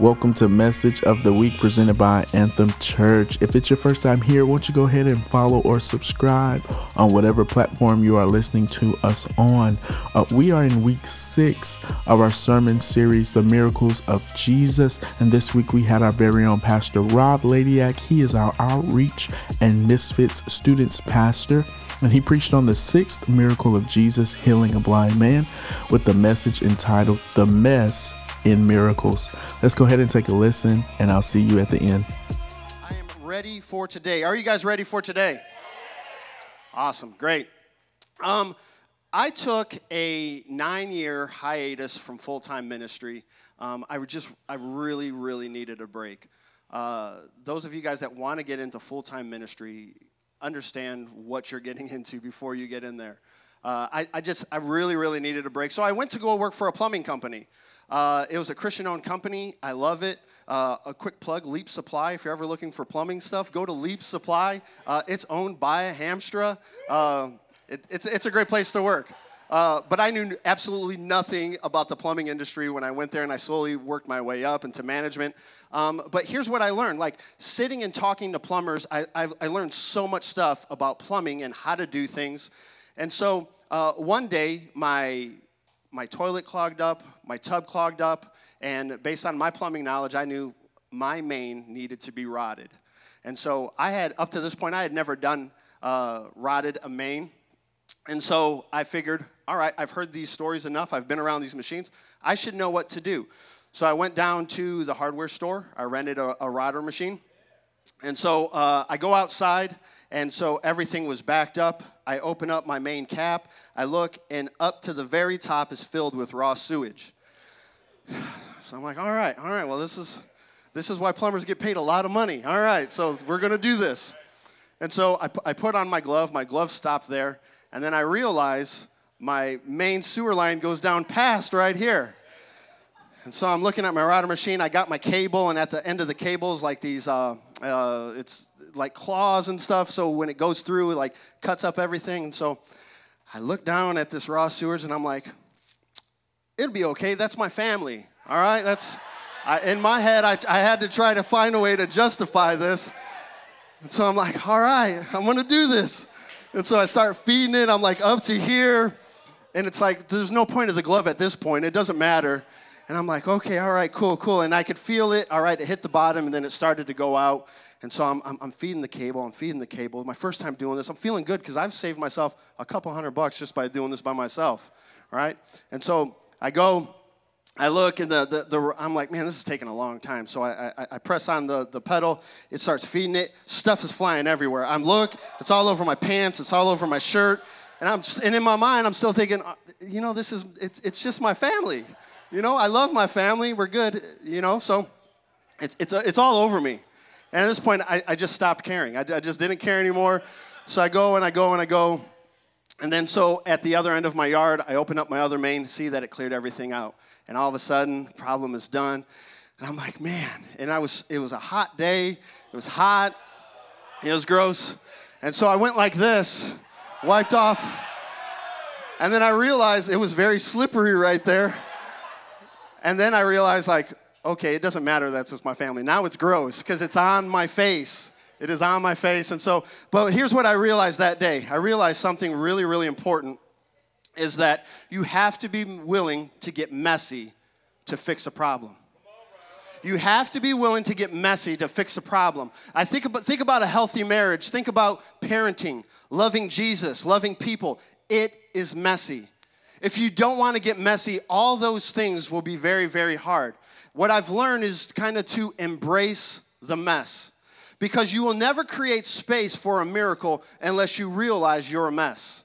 Welcome to Message of the Week presented by Anthem Church. If it's your first time here, won't you go ahead and follow or subscribe on whatever platform you are listening to us on? Uh, we are in week six of our sermon series, The Miracles of Jesus. And this week we had our very own Pastor Rob Latiak. He is our outreach and misfits students pastor. And he preached on the sixth miracle of Jesus healing a blind man with the message entitled The Mess in miracles. Let's go ahead and take a listen, and I'll see you at the end. I am ready for today. Are you guys ready for today? Awesome, great. Um, I took a nine-year hiatus from full-time ministry. Um, I just, I really, really needed a break. Uh, those of you guys that want to get into full-time ministry, understand what you're getting into before you get in there. Uh, I, I just, I really, really needed a break. So I went to go work for a plumbing company. Uh, it was a Christian owned company. I love it. Uh, a quick plug Leap Supply. If you're ever looking for plumbing stuff, go to Leap Supply. Uh, it's owned by a Hamstra. Uh, it, it's, it's a great place to work. Uh, but I knew absolutely nothing about the plumbing industry when I went there, and I slowly worked my way up into management. Um, but here's what I learned like sitting and talking to plumbers, I, I learned so much stuff about plumbing and how to do things. And so uh, one day, my my toilet clogged up, my tub clogged up, and based on my plumbing knowledge, I knew my main needed to be rodded. And so I had, up to this point, I had never done uh, rodded a main. And so I figured, all right, I've heard these stories enough, I've been around these machines, I should know what to do. So I went down to the hardware store, I rented a, a rodder machine. And so uh, I go outside and so everything was backed up. I open up my main cap. I look, and up to the very top is filled with raw sewage. So I'm like, all right, all right. Well, this is this is why plumbers get paid a lot of money. All right, so we're gonna do this. And so I, I put on my glove. My glove stopped there, and then I realize my main sewer line goes down past right here. And so I'm looking at my router machine. I got my cable, and at the end of the cable is like these. Uh, uh, it's like claws and stuff. So when it goes through, it like cuts up everything. And so I look down at this raw sewage and I'm like, it'll be okay. That's my family. All right. That's I, in my head. I, I had to try to find a way to justify this. And so I'm like, all right, I'm gonna do this. And so I start feeding it. I'm like up to here. And it's like, there's no point of the glove at this point. It doesn't matter. And I'm like, okay, all right, cool, cool. And I could feel it. All right, it hit the bottom and then it started to go out. And so I'm, I'm, I'm, feeding the cable, I'm feeding the cable. My first time doing this, I'm feeling good because I've saved myself a couple hundred bucks just by doing this by myself, right? And so I go, I look, and the, the, the I'm like, man, this is taking a long time. So I, I, I, press on the, the pedal, it starts feeding it. Stuff is flying everywhere. I'm look, it's all over my pants, it's all over my shirt. And I'm just, and in my mind, I'm still thinking, uh, you know, this is, it's, it's just my family. You know, I love my family, we're good, you know, so it's, it's, it's all over me. And at this point, I, I just stopped caring. I, I just didn't care anymore. So I go and I go and I go. And then, so at the other end of my yard, I open up my other main, see that it cleared everything out. And all of a sudden, problem is done. And I'm like, man. And I was, it was a hot day. It was hot. It was gross. And so I went like this, wiped off. And then I realized it was very slippery right there. And then I realized, like, okay, it doesn't matter that's just my family. Now it's gross because it's on my face. It is on my face. And so, but here's what I realized that day I realized something really, really important is that you have to be willing to get messy to fix a problem. You have to be willing to get messy to fix a problem. I think about, think about a healthy marriage. Think about parenting, loving Jesus, loving people. It is messy. If you don't want to get messy, all those things will be very, very hard what I've learned is kind of to embrace the mess because you will never create space for a miracle unless you realize you're a mess.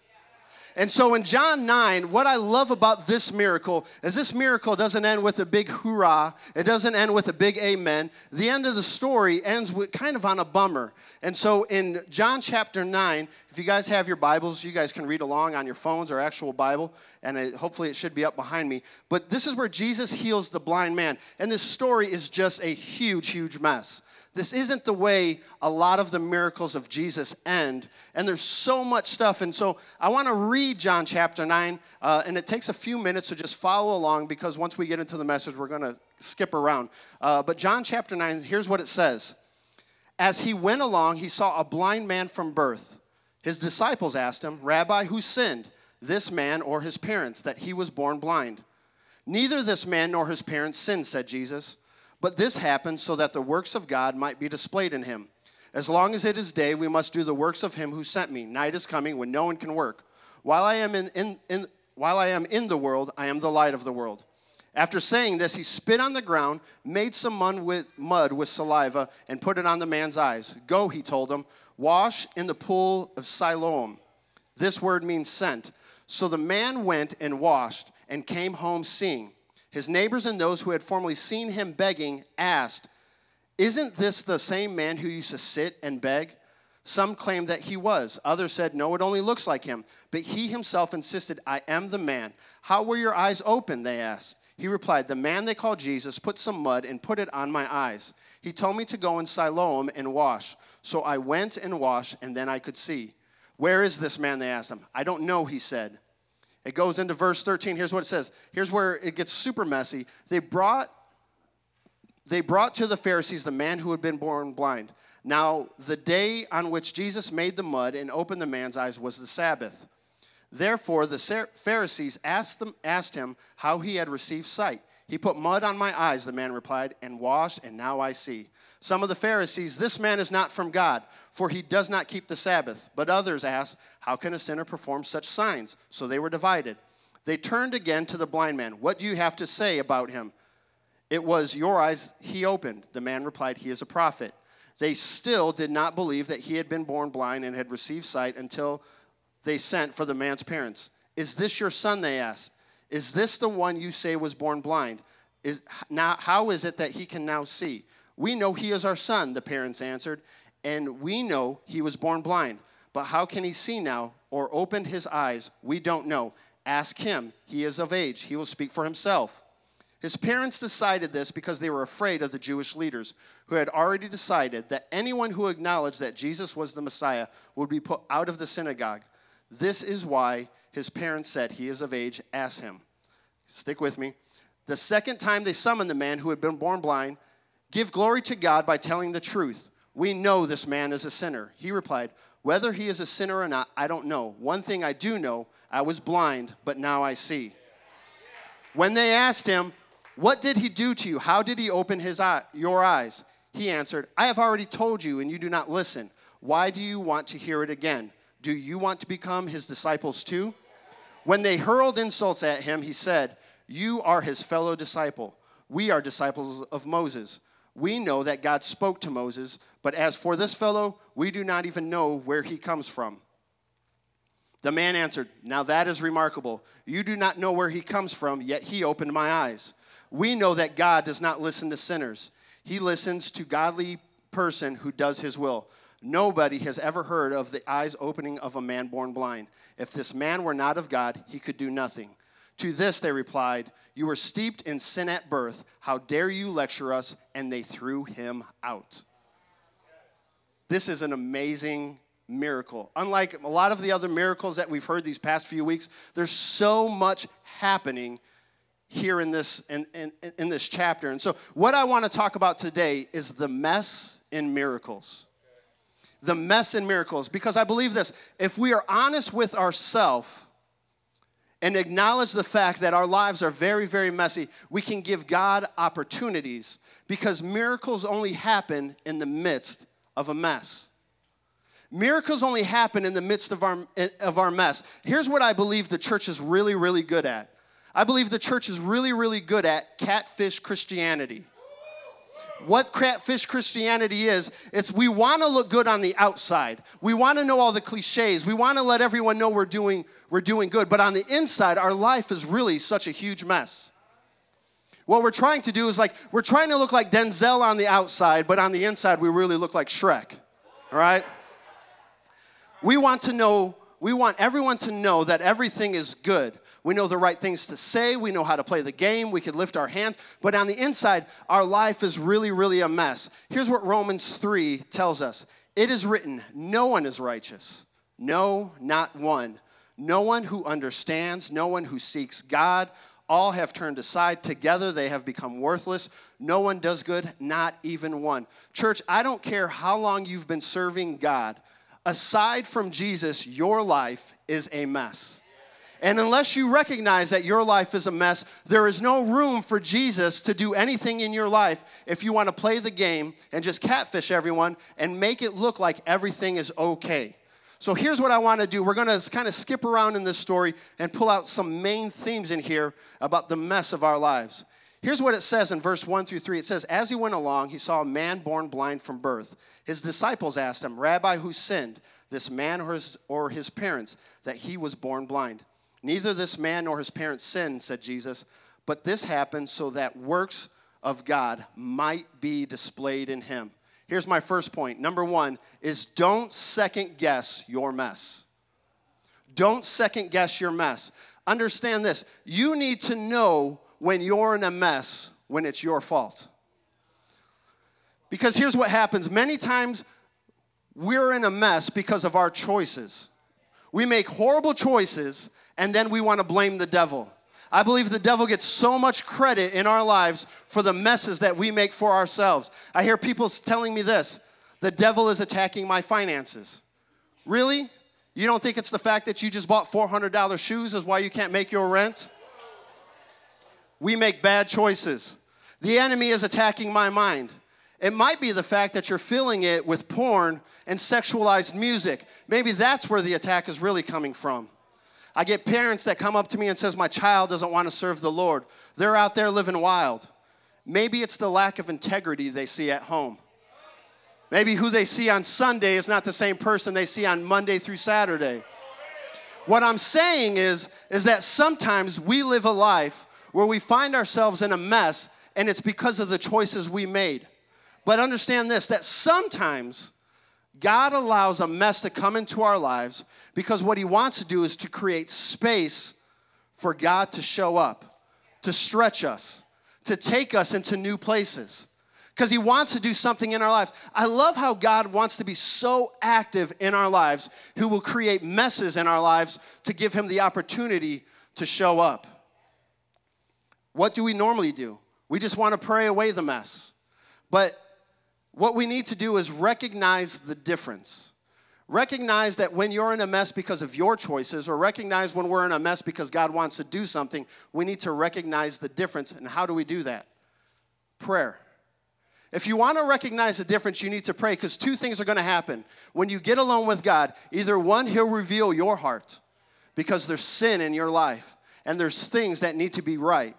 And so in John 9, what I love about this miracle is this miracle doesn't end with a big hoorah. It doesn't end with a big amen. The end of the story ends with kind of on a bummer. And so in John chapter 9, if you guys have your Bibles, you guys can read along on your phones or actual Bible, and it, hopefully it should be up behind me. But this is where Jesus heals the blind man. And this story is just a huge, huge mess. This isn't the way a lot of the miracles of Jesus end. And there's so much stuff. And so I want to read John chapter 9. Uh, and it takes a few minutes to just follow along because once we get into the message, we're going to skip around. Uh, but John chapter 9, here's what it says. As he went along, he saw a blind man from birth. His disciples asked him, Rabbi, who sinned, this man or his parents, that he was born blind? Neither this man nor his parents sinned, said Jesus. But this happened so that the works of God might be displayed in him. As long as it is day, we must do the works of him who sent me. Night is coming when no one can work. While I am in, in, in, while I am in the world, I am the light of the world. After saying this, he spit on the ground, made some mud with, mud with saliva, and put it on the man's eyes. Go, he told him, wash in the pool of Siloam. This word means sent. So the man went and washed and came home seeing. His neighbors and those who had formerly seen him begging asked, Isn't this the same man who used to sit and beg? Some claimed that he was. Others said, No, it only looks like him. But he himself insisted, I am the man. How were your eyes open? They asked. He replied, The man they call Jesus put some mud and put it on my eyes. He told me to go in Siloam and wash. So I went and washed, and then I could see. Where is this man? They asked him. I don't know, he said. It goes into verse 13. Here's what it says. Here's where it gets super messy. They brought they brought to the Pharisees the man who had been born blind. Now, the day on which Jesus made the mud and opened the man's eyes was the Sabbath. Therefore, the Pharisees asked, them, asked him how he had received sight. He put mud on my eyes, the man replied, and washed, and now I see. Some of the Pharisees, this man is not from God, for he does not keep the Sabbath. But others asked, How can a sinner perform such signs? So they were divided. They turned again to the blind man. What do you have to say about him? It was your eyes he opened. The man replied, He is a prophet. They still did not believe that he had been born blind and had received sight until they sent for the man's parents. Is this your son? They asked. Is this the one you say was born blind? Is, now, how is it that he can now see? We know he is our son, the parents answered, and we know he was born blind. But how can he see now or open his eyes? We don't know. Ask him. He is of age. He will speak for himself. His parents decided this because they were afraid of the Jewish leaders, who had already decided that anyone who acknowledged that Jesus was the Messiah would be put out of the synagogue. This is why his parents said, He is of age, ask him. Stick with me. The second time they summoned the man who had been born blind, give glory to God by telling the truth. We know this man is a sinner. He replied, Whether he is a sinner or not, I don't know. One thing I do know I was blind, but now I see. When they asked him, What did he do to you? How did he open his eye, your eyes? He answered, I have already told you, and you do not listen. Why do you want to hear it again? Do you want to become his disciples too? When they hurled insults at him, he said, You are his fellow disciple. We are disciples of Moses. We know that God spoke to Moses, but as for this fellow, we do not even know where he comes from. The man answered, Now that is remarkable. You do not know where he comes from, yet he opened my eyes. We know that God does not listen to sinners, he listens to godly person who does his will. Nobody has ever heard of the eyes opening of a man born blind. If this man were not of God, he could do nothing. To this they replied, You were steeped in sin at birth. How dare you lecture us? And they threw him out. This is an amazing miracle. Unlike a lot of the other miracles that we've heard these past few weeks, there's so much happening here in this in, in, in this chapter. And so what I want to talk about today is the mess in miracles the mess in miracles because I believe this if we are honest with ourselves and acknowledge the fact that our lives are very, very messy, we can give God opportunities because miracles only happen in the midst of a mess. Miracles only happen in the midst of our, of our mess. Here's what I believe the church is really, really good at. I believe the church is really, really good at catfish Christianity what catfish Christianity is, it's we want to look good on the outside. We want to know all the cliches. We want to let everyone know we're doing we're doing good, but on the inside our life is really such a huge mess. What we're trying to do is like we're trying to look like Denzel on the outside, but on the inside we really look like Shrek. All right? We want to know we want everyone to know that everything is good. We know the right things to say. We know how to play the game. We can lift our hands. But on the inside, our life is really, really a mess. Here's what Romans 3 tells us It is written, No one is righteous. No, not one. No one who understands, no one who seeks God. all have turned aside. Together they have become worthless. No one does good, not even one. Church, I don't care how long you've been serving God. Aside from Jesus, your life is a mess. And unless you recognize that your life is a mess, there is no room for Jesus to do anything in your life if you want to play the game and just catfish everyone and make it look like everything is okay. So here's what I want to do. We're going to kind of skip around in this story and pull out some main themes in here about the mess of our lives. Here's what it says in verse 1 through 3. It says, As he went along, he saw a man born blind from birth. His disciples asked him, Rabbi, who sinned, this man or his, or his parents, that he was born blind? Neither this man nor his parents sinned, said Jesus, but this happened so that works of God might be displayed in him. Here's my first point. Number one is don't second guess your mess. Don't second guess your mess. Understand this you need to know when you're in a mess when it's your fault. Because here's what happens many times we're in a mess because of our choices. We make horrible choices and then we want to blame the devil. I believe the devil gets so much credit in our lives for the messes that we make for ourselves. I hear people telling me this the devil is attacking my finances. Really? You don't think it's the fact that you just bought $400 shoes is why you can't make your rent? We make bad choices. The enemy is attacking my mind. It might be the fact that you're filling it with porn and sexualized music. Maybe that's where the attack is really coming from. I get parents that come up to me and says my child doesn't want to serve the Lord. They're out there living wild. Maybe it's the lack of integrity they see at home. Maybe who they see on Sunday is not the same person they see on Monday through Saturday. What I'm saying is is that sometimes we live a life where we find ourselves in a mess and it's because of the choices we made. But understand this that sometimes God allows a mess to come into our lives because what he wants to do is to create space for God to show up, to stretch us, to take us into new places. Because he wants to do something in our lives. I love how God wants to be so active in our lives, who will create messes in our lives to give him the opportunity to show up. What do we normally do? We just want to pray away the mess. But what we need to do is recognize the difference. Recognize that when you're in a mess because of your choices, or recognize when we're in a mess because God wants to do something, we need to recognize the difference. And how do we do that? Prayer. If you want to recognize the difference, you need to pray because two things are going to happen. When you get alone with God, either one, He'll reveal your heart because there's sin in your life and there's things that need to be right,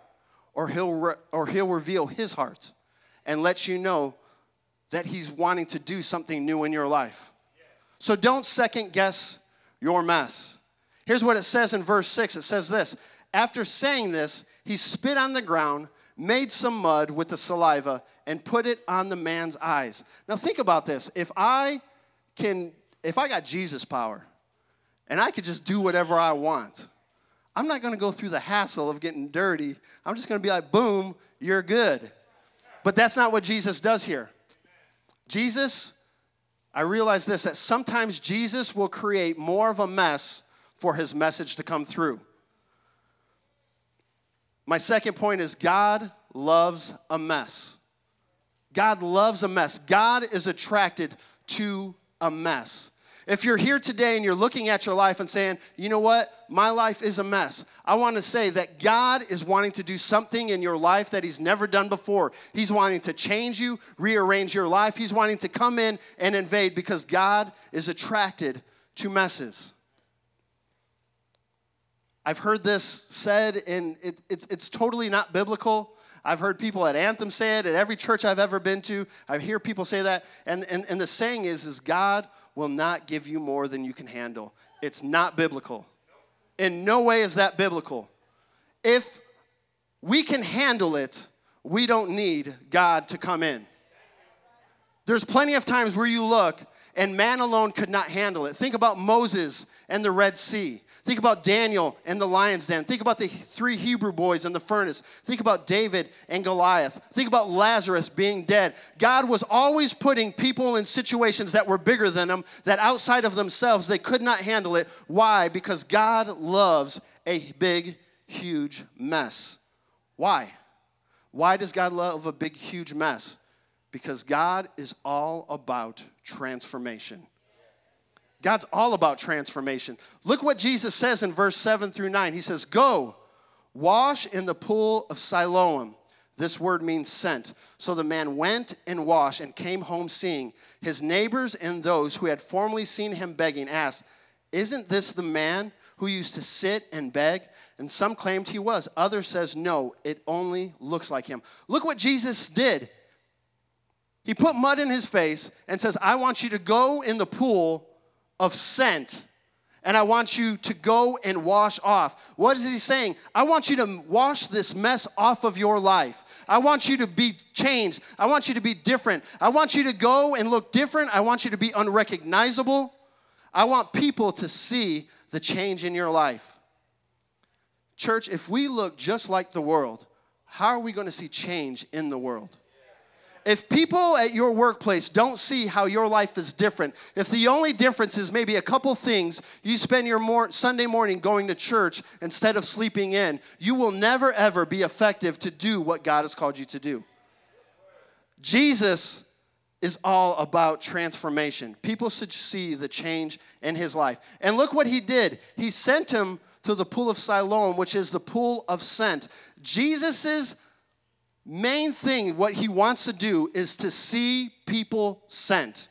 or He'll, re- or he'll reveal His heart and let you know that He's wanting to do something new in your life. So don't second guess your mess. Here's what it says in verse 6 it says this After saying this, he spit on the ground, made some mud with the saliva, and put it on the man's eyes. Now think about this. If I can, if I got Jesus power and I could just do whatever I want, I'm not gonna go through the hassle of getting dirty. I'm just gonna be like, boom, you're good. But that's not what Jesus does here. Jesus I realize this that sometimes Jesus will create more of a mess for his message to come through. My second point is God loves a mess. God loves a mess. God is attracted to a mess. If you're here today and you're looking at your life and saying, you know what, my life is a mess, I want to say that God is wanting to do something in your life that He's never done before. He's wanting to change you, rearrange your life. He's wanting to come in and invade because God is attracted to messes. I've heard this said, and it, it's, it's totally not biblical. I've heard people at Anthem say it, at every church I've ever been to. I hear people say that. And, and, and the saying is, is God will not give you more than you can handle. It's not biblical. In no way is that biblical. If we can handle it, we don't need God to come in. There's plenty of times where you look and man alone could not handle it. Think about Moses and the Red Sea. Think about Daniel and the lion's den. Think about the three Hebrew boys in the furnace. Think about David and Goliath. Think about Lazarus being dead. God was always putting people in situations that were bigger than them, that outside of themselves they could not handle it. Why? Because God loves a big, huge mess. Why? Why does God love a big, huge mess? Because God is all about transformation. God's all about transformation. Look what Jesus says in verse 7 through 9. He says, Go, wash in the pool of Siloam. This word means sent. So the man went and washed and came home seeing. His neighbors and those who had formerly seen him begging asked, Isn't this the man who used to sit and beg? And some claimed he was. Others says, No, it only looks like him. Look what Jesus did. He put mud in his face and says, I want you to go in the pool of sent and I want you to go and wash off. What is he saying? I want you to wash this mess off of your life. I want you to be changed. I want you to be different. I want you to go and look different. I want you to be unrecognizable. I want people to see the change in your life. Church, if we look just like the world, how are we going to see change in the world? If people at your workplace don't see how your life is different, if the only difference is maybe a couple things, you spend your Sunday morning going to church instead of sleeping in, you will never ever be effective to do what God has called you to do. Jesus is all about transformation. People should see the change in his life. And look what he did. He sent him to the pool of Siloam, which is the pool of sent. Jesus's main thing, what he wants to do, is to see people sent.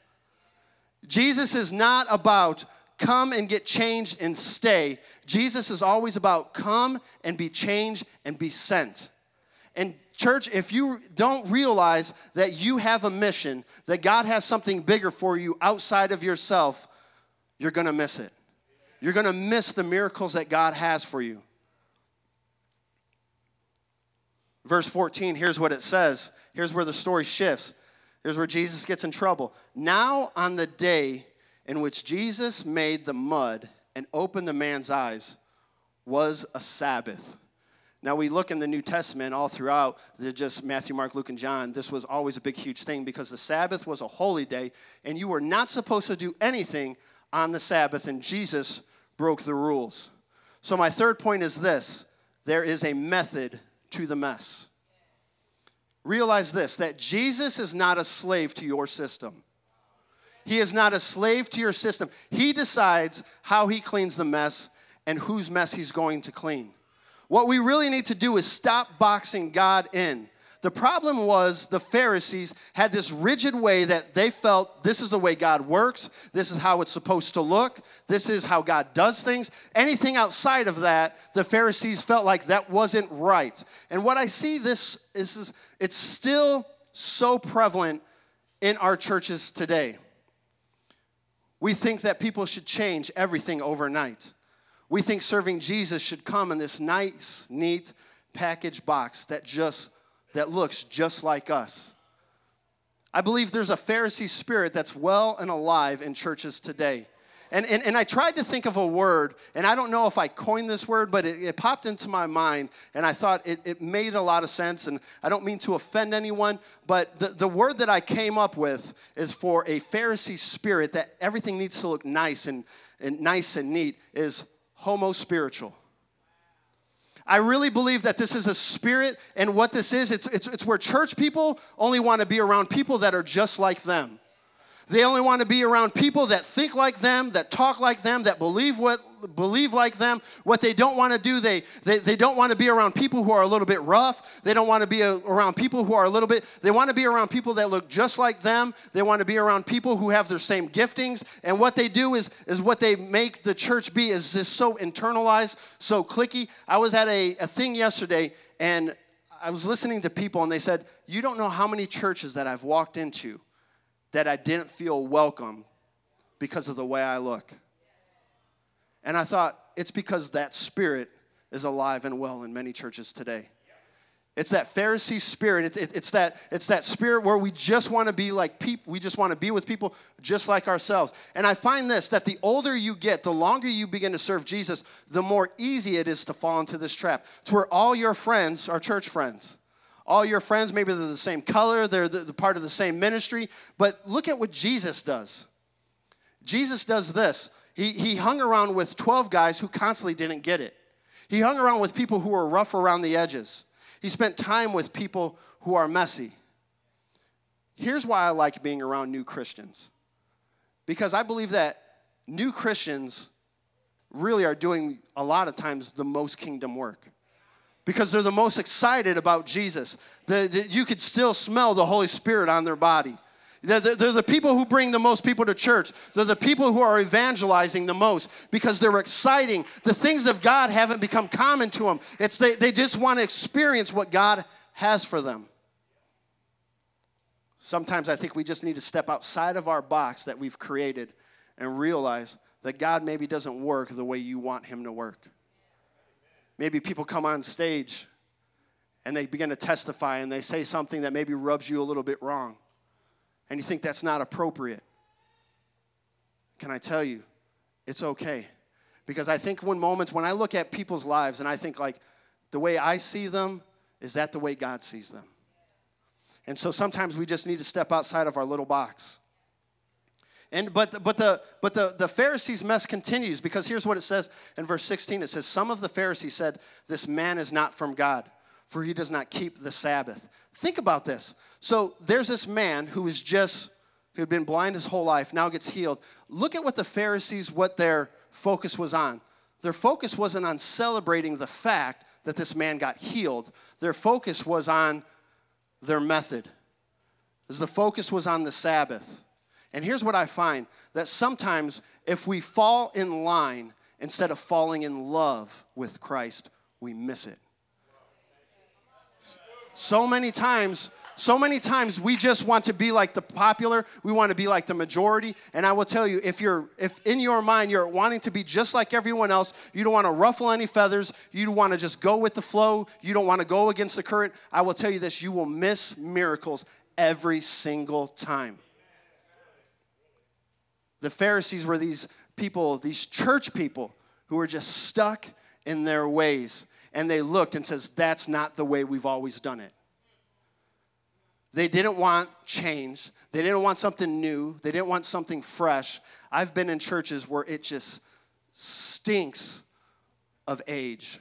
Jesus is not about come and get changed and stay. Jesus is always about come and be changed and be sent. And church, if you don't realize that you have a mission, that God has something bigger for you outside of yourself, you're gonna miss it. You're gonna miss the miracles that God has for you. Verse 14, here's what it says. Here's where the story shifts. Here's where Jesus gets in trouble. Now, on the day in which Jesus made the mud and opened the man's eyes, was a Sabbath. Now, we look in the New Testament all throughout, just Matthew, Mark, Luke, and John. This was always a big, huge thing because the Sabbath was a holy day, and you were not supposed to do anything on the Sabbath, and Jesus broke the rules. So, my third point is this there is a method to the mess. Realize this that Jesus is not a slave to your system. He is not a slave to your system. He decides how he cleans the mess and whose mess he's going to clean. What we really need to do is stop boxing God in. The problem was the Pharisees had this rigid way that they felt this is the way God works, this is how it's supposed to look, this is how God does things. Anything outside of that, the Pharisees felt like that wasn't right. And what I see this is, is it's still so prevalent in our churches today. We think that people should change everything overnight. We think serving Jesus should come in this nice, neat package box that just that looks just like us. I believe there's a Pharisee spirit that's well and alive in churches today. And, and, and I tried to think of a word, and I don't know if I coined this word, but it, it popped into my mind, and I thought it, it made a lot of sense. And I don't mean to offend anyone, but the, the word that I came up with is for a Pharisee spirit that everything needs to look nice and, and nice and neat is homo spiritual. I really believe that this is a spirit, and what this is, it's, it's, it's where church people only want to be around people that are just like them. They only want to be around people that think like them, that talk like them, that believe what believe like them. What they don't want to do, they, they, they don't want to be around people who are a little bit rough. They don't want to be a, around people who are a little bit, they want to be around people that look just like them. They want to be around people who have their same giftings. And what they do is, is what they make the church be is just so internalized, so cliquey. I was at a, a thing yesterday and I was listening to people and they said, You don't know how many churches that I've walked into that I didn't feel welcome because of the way I look. And I thought, it's because that spirit is alive and well in many churches today. It's that Pharisee spirit. It's, it, it's, that, it's that spirit where we just want to be like people. We just want to be with people just like ourselves. And I find this that the older you get, the longer you begin to serve Jesus, the more easy it is to fall into this trap. To where all your friends are church friends. All your friends, maybe they're the same color, they're the, the part of the same ministry. But look at what Jesus does. Jesus does this. He, he hung around with 12 guys who constantly didn't get it. He hung around with people who were rough around the edges. He spent time with people who are messy. Here's why I like being around new Christians because I believe that new Christians really are doing a lot of times the most kingdom work because they're the most excited about Jesus. The, the, you could still smell the Holy Spirit on their body. They're the, they're the people who bring the most people to church. They're the people who are evangelizing the most because they're exciting. The things of God haven't become common to them. It's they, they just want to experience what God has for them. Sometimes I think we just need to step outside of our box that we've created and realize that God maybe doesn't work the way you want Him to work. Maybe people come on stage and they begin to testify and they say something that maybe rubs you a little bit wrong and you think that's not appropriate. Can I tell you, it's okay. Because I think when moments, when I look at people's lives and I think, like, the way I see them, is that the way God sees them? And so sometimes we just need to step outside of our little box. And but but the but the, the Pharisees' mess continues because here's what it says in verse 16. It says, Some of the Pharisees said, This man is not from God, for he does not keep the Sabbath. Think about this. So there's this man who is just who had been blind his whole life, now gets healed. Look at what the Pharisees, what their focus was on. Their focus wasn't on celebrating the fact that this man got healed. Their focus was on their method. As the focus was on the Sabbath. And here's what I find that sometimes if we fall in line instead of falling in love with Christ, we miss it. So many times, so many times we just want to be like the popular, we want to be like the majority. And I will tell you, if you're if in your mind you're wanting to be just like everyone else, you don't want to ruffle any feathers, you want to just go with the flow, you don't want to go against the current, I will tell you this, you will miss miracles every single time. The Pharisees were these people, these church people who were just stuck in their ways. And they looked and says, that's not the way we've always done it. They didn't want change. They didn't want something new. They didn't want something fresh. I've been in churches where it just stinks of age,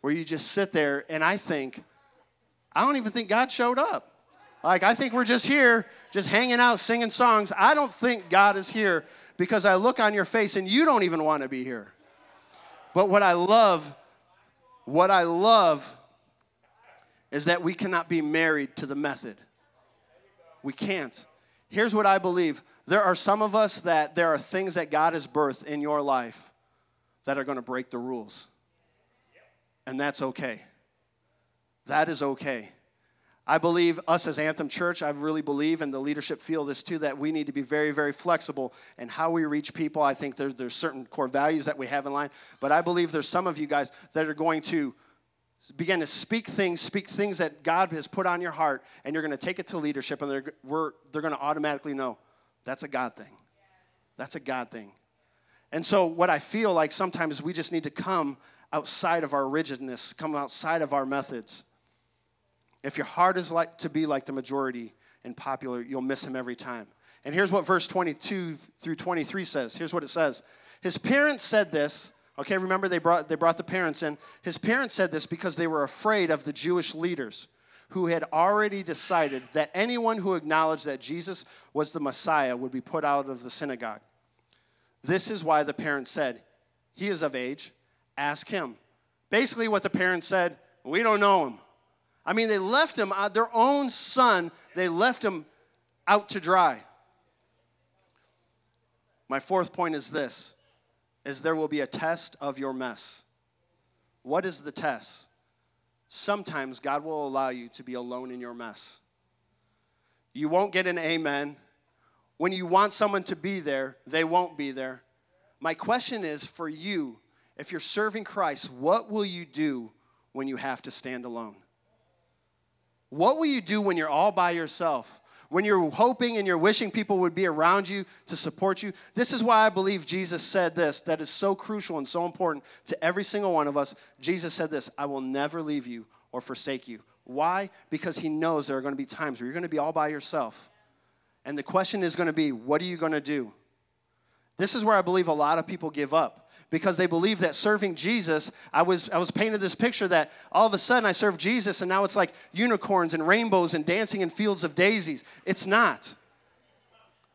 where you just sit there and I think, I don't even think God showed up. Like, I think we're just here, just hanging out, singing songs. I don't think God is here because I look on your face and you don't even want to be here. But what I love, what I love is that we cannot be married to the method. We can't. Here's what I believe there are some of us that there are things that God has birthed in your life that are going to break the rules. And that's okay. That is okay. I believe us as Anthem Church, I really believe, and the leadership feel this too, that we need to be very, very flexible in how we reach people. I think there's, there's certain core values that we have in line, but I believe there's some of you guys that are going to begin to speak things, speak things that God has put on your heart, and you're going to take it to leadership, and they're, they're going to automatically know that's a God thing. That's a God thing. And so, what I feel like sometimes we just need to come outside of our rigidness, come outside of our methods if your heart is like to be like the majority and popular, you'll miss him every time. And here's what verse 22 through 23 says. Here's what it says. His parents said this. Okay, remember they brought they brought the parents in. His parents said this because they were afraid of the Jewish leaders who had already decided that anyone who acknowledged that Jesus was the Messiah would be put out of the synagogue. This is why the parents said, "He is of age, ask him." Basically what the parents said, "We don't know him. I mean, they left him, uh, their own son, they left him out to dry. My fourth point is this is there will be a test of your mess. What is the test? Sometimes God will allow you to be alone in your mess. You won't get an amen. When you want someone to be there, they won't be there. My question is for you, if you're serving Christ, what will you do when you have to stand alone? What will you do when you're all by yourself? When you're hoping and you're wishing people would be around you to support you? This is why I believe Jesus said this that is so crucial and so important to every single one of us. Jesus said this I will never leave you or forsake you. Why? Because he knows there are going to be times where you're going to be all by yourself. And the question is going to be what are you going to do? This is where I believe a lot of people give up because they believe that serving Jesus, I was, I was painted this picture that all of a sudden I serve Jesus and now it's like unicorns and rainbows and dancing in fields of daisies. It's not.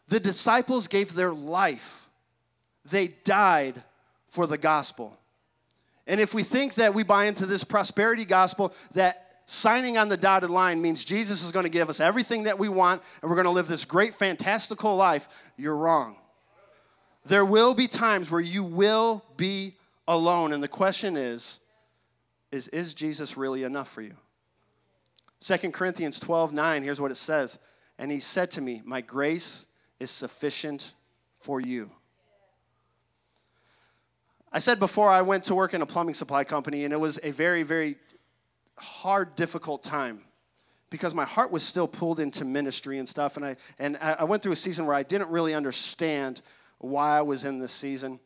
The disciples gave their life, they died for the gospel. And if we think that we buy into this prosperity gospel, that signing on the dotted line means Jesus is going to give us everything that we want and we're going to live this great, fantastical life, you're wrong. There will be times where you will be alone. And the question is, is, is Jesus really enough for you? 2 Corinthians 12 9, here's what it says. And he said to me, My grace is sufficient for you. I said before I went to work in a plumbing supply company, and it was a very, very hard, difficult time because my heart was still pulled into ministry and stuff. And I, and I went through a season where I didn't really understand why I was in this season.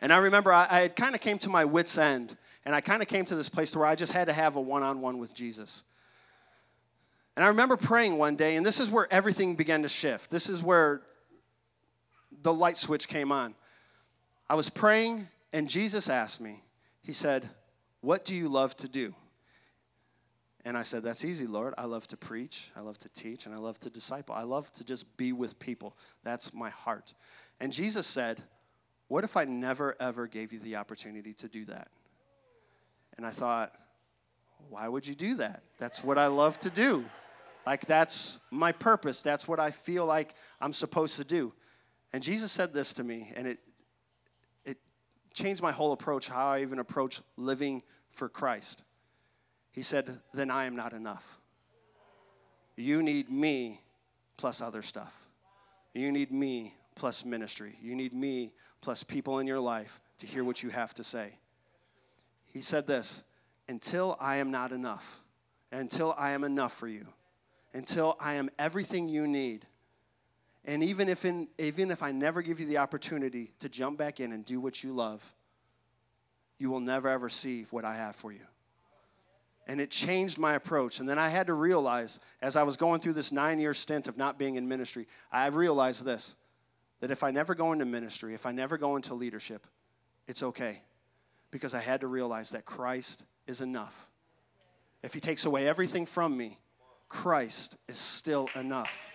And I remember I, I kind of came to my wits' end, and I kind of came to this place where I just had to have a one on one with Jesus. And I remember praying one day, and this is where everything began to shift. This is where the light switch came on. I was praying, and Jesus asked me, He said, What do you love to do? And I said, That's easy, Lord. I love to preach, I love to teach, and I love to disciple. I love to just be with people. That's my heart. And Jesus said, What if I never, ever gave you the opportunity to do that? And I thought, Why would you do that? That's what I love to do. Like, that's my purpose. That's what I feel like I'm supposed to do. And Jesus said this to me, and it it changed my whole approach, how I even approach living for Christ. He said, Then I am not enough. You need me plus other stuff. You need me plus ministry. You need me plus people in your life to hear what you have to say. He said this until I am not enough, until I am enough for you, until I am everything you need, and even if, in, even if I never give you the opportunity to jump back in and do what you love, you will never ever see what I have for you. And it changed my approach. And then I had to realize, as I was going through this nine year stint of not being in ministry, I realized this that if I never go into ministry, if I never go into leadership, it's okay. Because I had to realize that Christ is enough. If He takes away everything from me, Christ is still enough.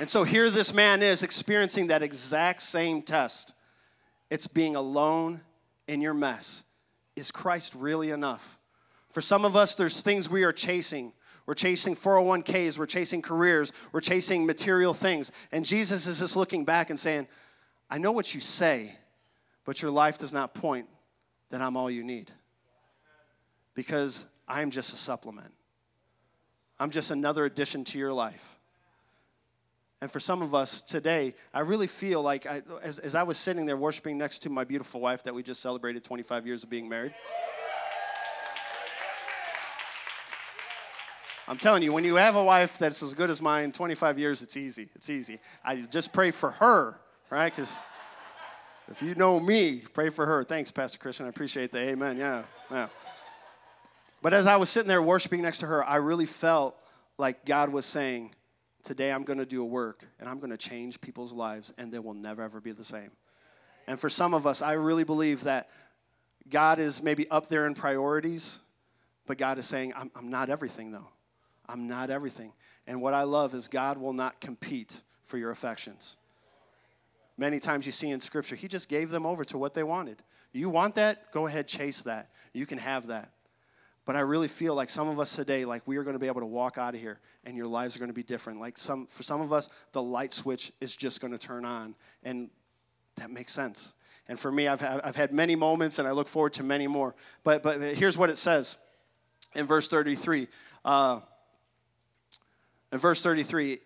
And so here this man is experiencing that exact same test. It's being alone in your mess. Is Christ really enough? For some of us, there's things we are chasing. We're chasing 401ks, we're chasing careers, we're chasing material things. And Jesus is just looking back and saying, I know what you say, but your life does not point that I'm all you need. Because I'm just a supplement, I'm just another addition to your life. And for some of us today, I really feel like I, as, as I was sitting there worshiping next to my beautiful wife that we just celebrated 25 years of being married. I'm telling you, when you have a wife that's as good as mine, 25 years, it's easy. It's easy. I just pray for her, right? Because if you know me, pray for her. Thanks, Pastor Christian. I appreciate the amen. Yeah, yeah. But as I was sitting there worshiping next to her, I really felt like God was saying, Today I'm going to do a work and I'm going to change people's lives and they will never ever be the same. And for some of us, I really believe that God is maybe up there in priorities, but God is saying, I'm, I'm not everything though. I'm not everything. And what I love is God will not compete for your affections. Many times you see in Scripture, He just gave them over to what they wanted. You want that? Go ahead, chase that. You can have that. But I really feel like some of us today, like we are going to be able to walk out of here and your lives are going to be different. Like some, for some of us, the light switch is just going to turn on. And that makes sense. And for me, I've, I've had many moments and I look forward to many more. But, but here's what it says in verse 33. Uh, in verse 33,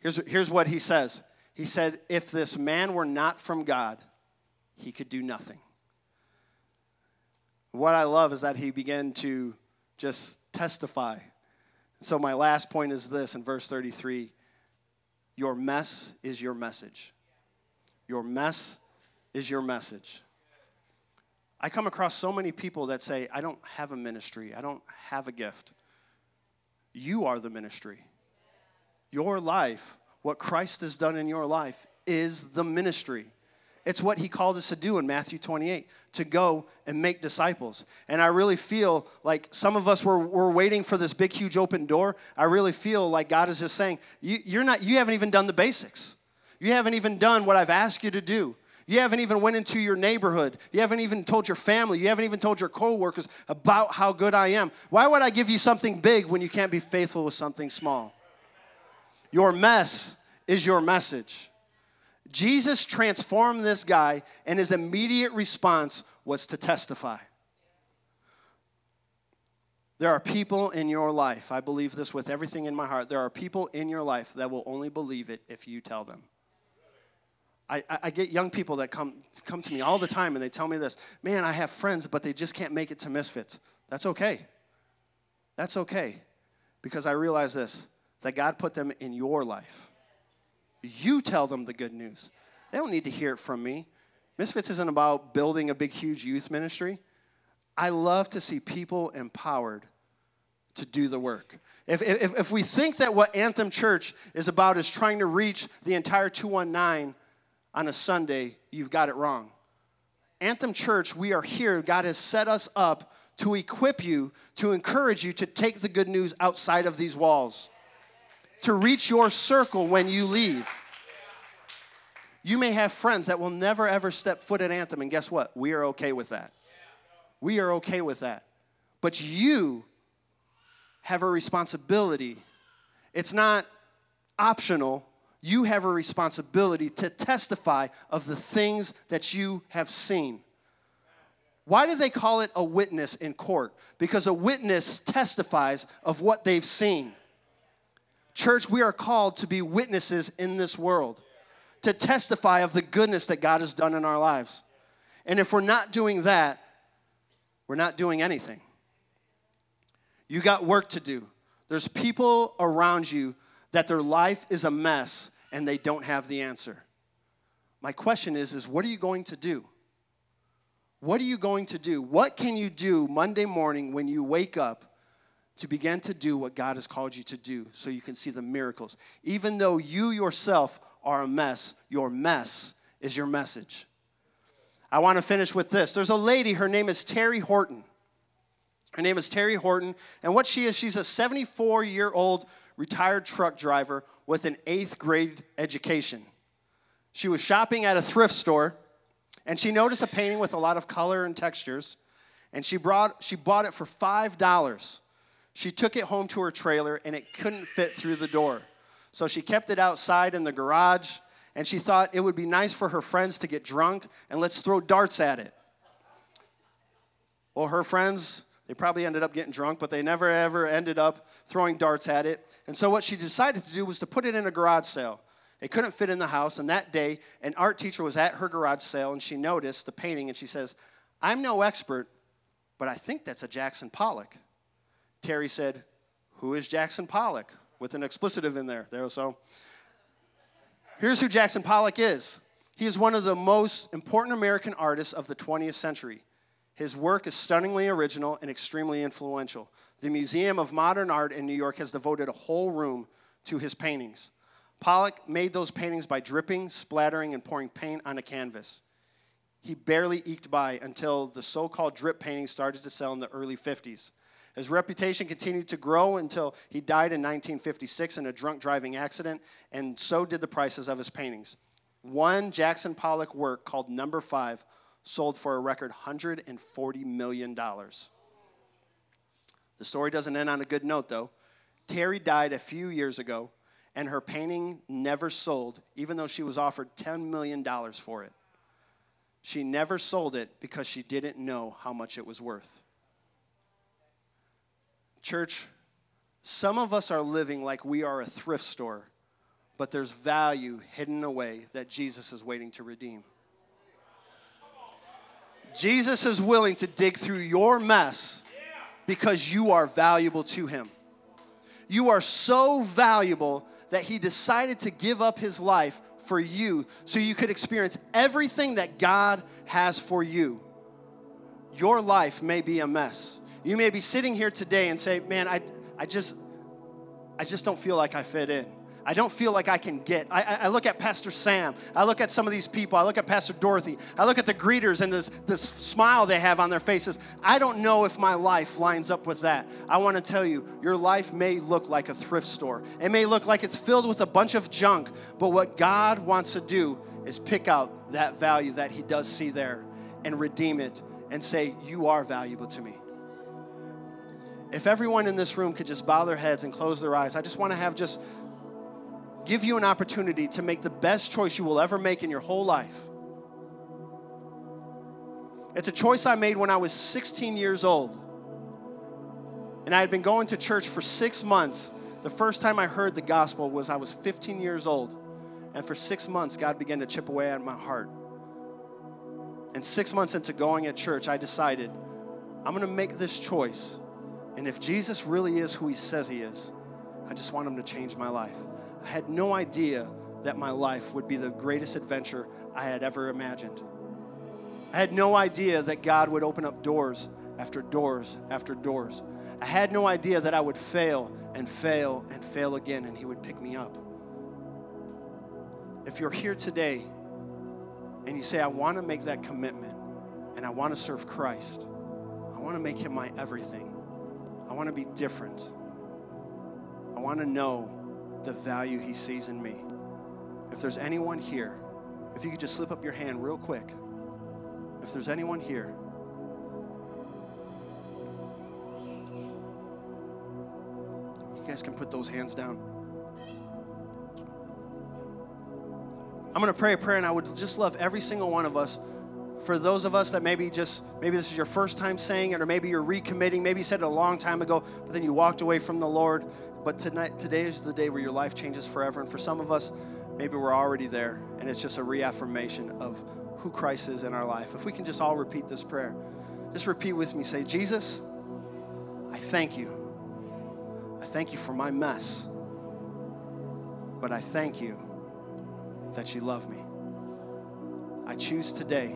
here's, here's what he says. He said, If this man were not from God, he could do nothing. What I love is that he began to just testify. So, my last point is this in verse 33 Your mess is your message. Your mess is your message. I come across so many people that say, I don't have a ministry, I don't have a gift. You are the ministry. Your life, what Christ has done in your life, is the ministry. It's what he called us to do in Matthew 28 to go and make disciples. And I really feel like some of us were, were waiting for this big, huge open door. I really feel like God is just saying, you, you're not, you haven't even done the basics. You haven't even done what I've asked you to do. You haven't even went into your neighborhood. You haven't even told your family. You haven't even told your coworkers about how good I am. Why would I give you something big when you can't be faithful with something small? Your mess is your message. Jesus transformed this guy, and his immediate response was to testify. There are people in your life, I believe this with everything in my heart. There are people in your life that will only believe it if you tell them. I, I get young people that come, come to me all the time and they tell me this man, I have friends, but they just can't make it to Misfits. That's okay. That's okay. Because I realize this that God put them in your life. You tell them the good news. They don't need to hear it from me. Misfits isn't about building a big, huge youth ministry. I love to see people empowered to do the work. If, if, if we think that what Anthem Church is about is trying to reach the entire 219 on a Sunday, you've got it wrong. Anthem Church, we are here. God has set us up to equip you, to encourage you to take the good news outside of these walls to reach your circle when you leave. You may have friends that will never ever step foot at Anthem, and guess what? We are okay with that. We are okay with that. But you have a responsibility. It's not optional. You have a responsibility to testify of the things that you have seen. Why do they call it a witness in court? Because a witness testifies of what they've seen. Church, we are called to be witnesses in this world, to testify of the goodness that God has done in our lives. And if we're not doing that, we're not doing anything. You got work to do. There's people around you that their life is a mess and they don't have the answer. My question is is what are you going to do? What are you going to do? What can you do Monday morning when you wake up to begin to do what God has called you to do so you can see the miracles. Even though you yourself are a mess, your mess is your message. I want to finish with this. There's a lady, her name is Teri Horton. Her name is Teri Horton, and what she is, she's a 74 year old retired truck driver with an eighth grade education. She was shopping at a thrift store, and she noticed a painting with a lot of color and textures, and she, brought, she bought it for $5. She took it home to her trailer and it couldn't fit through the door. So she kept it outside in the garage and she thought it would be nice for her friends to get drunk and let's throw darts at it. Well, her friends, they probably ended up getting drunk, but they never ever ended up throwing darts at it. And so what she decided to do was to put it in a garage sale. It couldn't fit in the house, and that day, an art teacher was at her garage sale and she noticed the painting and she says, I'm no expert, but I think that's a Jackson Pollock. Teri said, Who is Jackson Pollock? With an explicitive in there. There, so. Here's who Jackson Pollock is. He is one of the most important American artists of the 20th century. His work is stunningly original and extremely influential. The Museum of Modern Art in New York has devoted a whole room to his paintings. Pollock made those paintings by dripping, splattering, and pouring paint on a canvas. He barely eked by until the so called drip paintings started to sell in the early 50s. His reputation continued to grow until he died in 1956 in a drunk driving accident, and so did the prices of his paintings. One Jackson Pollock work called Number Five sold for a record $140 million. The story doesn't end on a good note, though. Teri died a few years ago, and her painting never sold, even though she was offered $10 million for it. She never sold it because she didn't know how much it was worth. Church, some of us are living like we are a thrift store, but there's value hidden away that Jesus is waiting to redeem. Jesus is willing to dig through your mess because you are valuable to him. You are so valuable that he decided to give up his life for you so you could experience everything that God has for you. Your life may be a mess. You may be sitting here today and say, Man, I, I, just, I just don't feel like I fit in. I don't feel like I can get. I, I, look at Pastor Sam. I look at some of these people. I look at Pastor Dorothy. I look at the greeters and this, this smile they have on their faces. I don't know if my life lines up with that. I want to tell you, your life may look like a thrift store. It may look like it's filled with a bunch of junk, but what God wants to do is pick out that value that He does see there and redeem it and say, You are valuable to me. If everyone in this room could just bow their heads and close their eyes, I just want to have just give you an opportunity to make the best choice you will ever make in your whole life. It's a choice I made when I was 16 years old. And I had been going to church for six months. The first time I heard the gospel was I was 15 years old. And for six months, God began to chip away at my heart. And six months into going at church, I decided I'm going to make this choice. And if Jesus really is who he says he is, I just want him to change my life. I had no idea that my life would be the greatest adventure I had ever imagined. I had no idea that God would open up doors after doors after doors. I had no idea that I would fail and fail and fail again and He would pick me up. If you're here today and you say, I want to make that commitment and I want to serve Christ, I want to make Him my everything, I want to be different, I want to know the value he sees in me. If there's anyone here, if you could just slip up your hand real quick. If there's anyone here, you guys can put those hands down. I'm going to pray a prayer, and I would just love every single one of us for those of us that maybe just maybe this is your first time saying it or maybe you're recommitting maybe you said it a long time ago but then you walked away from the lord. But tonight today is the day where your life changes forever. And for some of us maybe we're already there and it's just a reaffirmation of who christ is in our life. If we can just all repeat this prayer just repeat with me. Say jesus i thank you. I thank you for my mess but i thank you that you love me. I choose today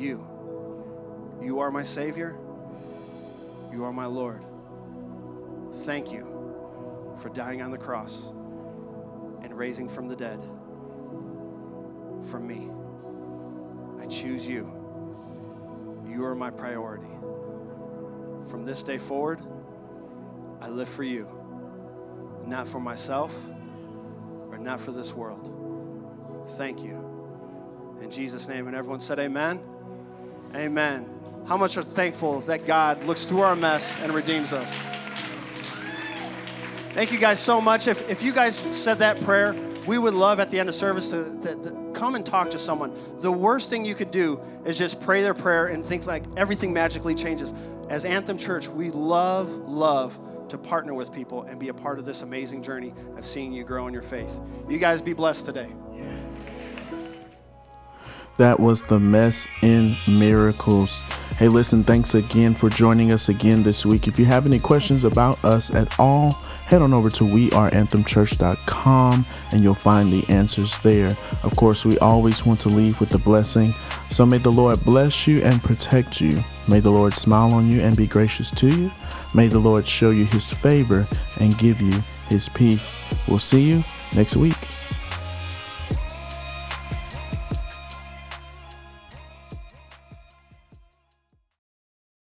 you. You are my Savior. You are my Lord. Thank you for dying on the cross and raising from the dead for me. I choose you. You are my priority. From this day forward, I live for you, not for myself or not for this world. Thank you. In Jesus' name, and everyone said, Amen. Amen. How much are thankful that God looks through our mess and redeems us? Thank you guys so much. If, if you guys said that prayer, we would love at the end of service to, to, to, come and talk to someone. The worst thing you could do is just pray their prayer and think like everything magically changes. As Anthem Church, we love, love to partner with people and be a part of this amazing journey of seeing you grow in your faith. You guys be blessed today. That was the mess in miracles. Hey, listen, thanks again for joining us again this week. If you have any questions about us at all, head on over to weareanthemchurch.com and you'll find the answers there. Of course, we always want to leave with the blessing. So may the Lord bless you and protect you. May the Lord smile on you and be gracious to you. May the Lord show you his favor and give you his peace. We'll see you next week.